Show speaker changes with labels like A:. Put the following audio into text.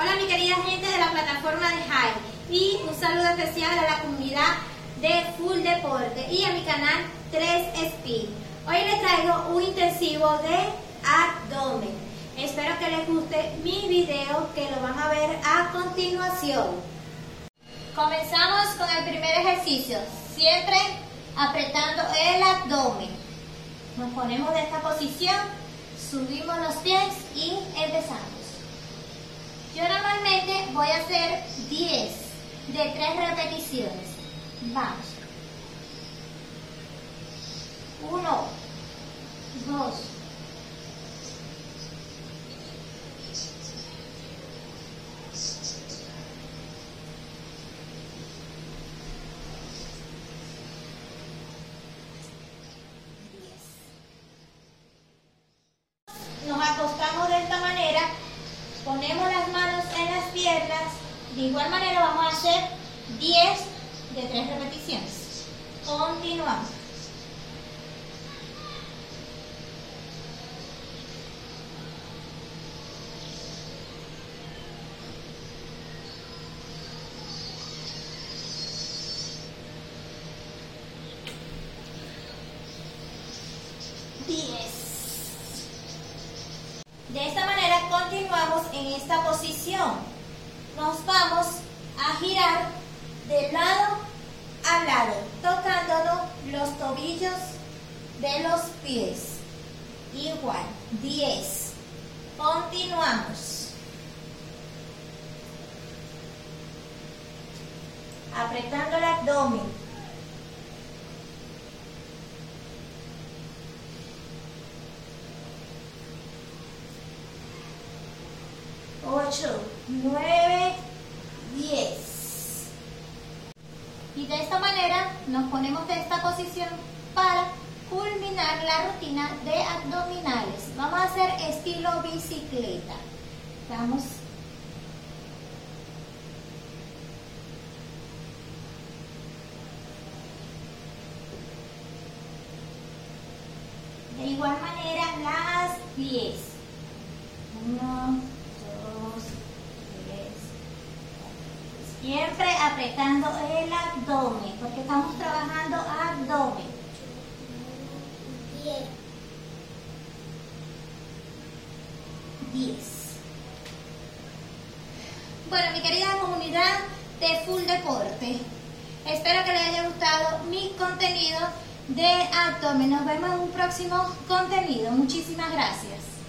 A: Hola mi querida gente de la plataforma de High y un saludo especial a la comunidad de Full Deporte y a mi canal 3 Speed. Hoy les traigo un intensivo de abdomen. Espero que les guste mi video que lo van a ver a continuación. Comenzamos con el primer ejercicio, siempre apretando el abdomen. Nos ponemos de esta posición, subimos los pies y empezamos. Yo normalmente voy a hacer 10 de 3 repeticiones. Vamos. 1, 2, Nos acostamos de esta manera, ponemos las manos en las piernas, de igual manera vamos a hacer 10 de 3 repeticiones. Continuamos. Diez. De esta manera continuamos en esta posición. Nos vamos a girar de lado a lado, tocándonos los tobillos de los pies. Igual, 10. Continuamos. Apretando el abdomen. Ocho, nueve, diez. Y de esta manera nos ponemos de esta posición para culminar la rutina de abdominales. Vamos a hacer estilo bicicleta. Vamos. De igual manera las 10. 1, 2, 3. Siempre apretando el abdomen, porque estamos trabajando abdomen.
B: 10,
A: 10. Bueno, mi querida comunidad de Full Deporte, espero que les haya gustado mi contenido de abdomen. Nos vemos en un próximo contenido. Muchísimas gracias.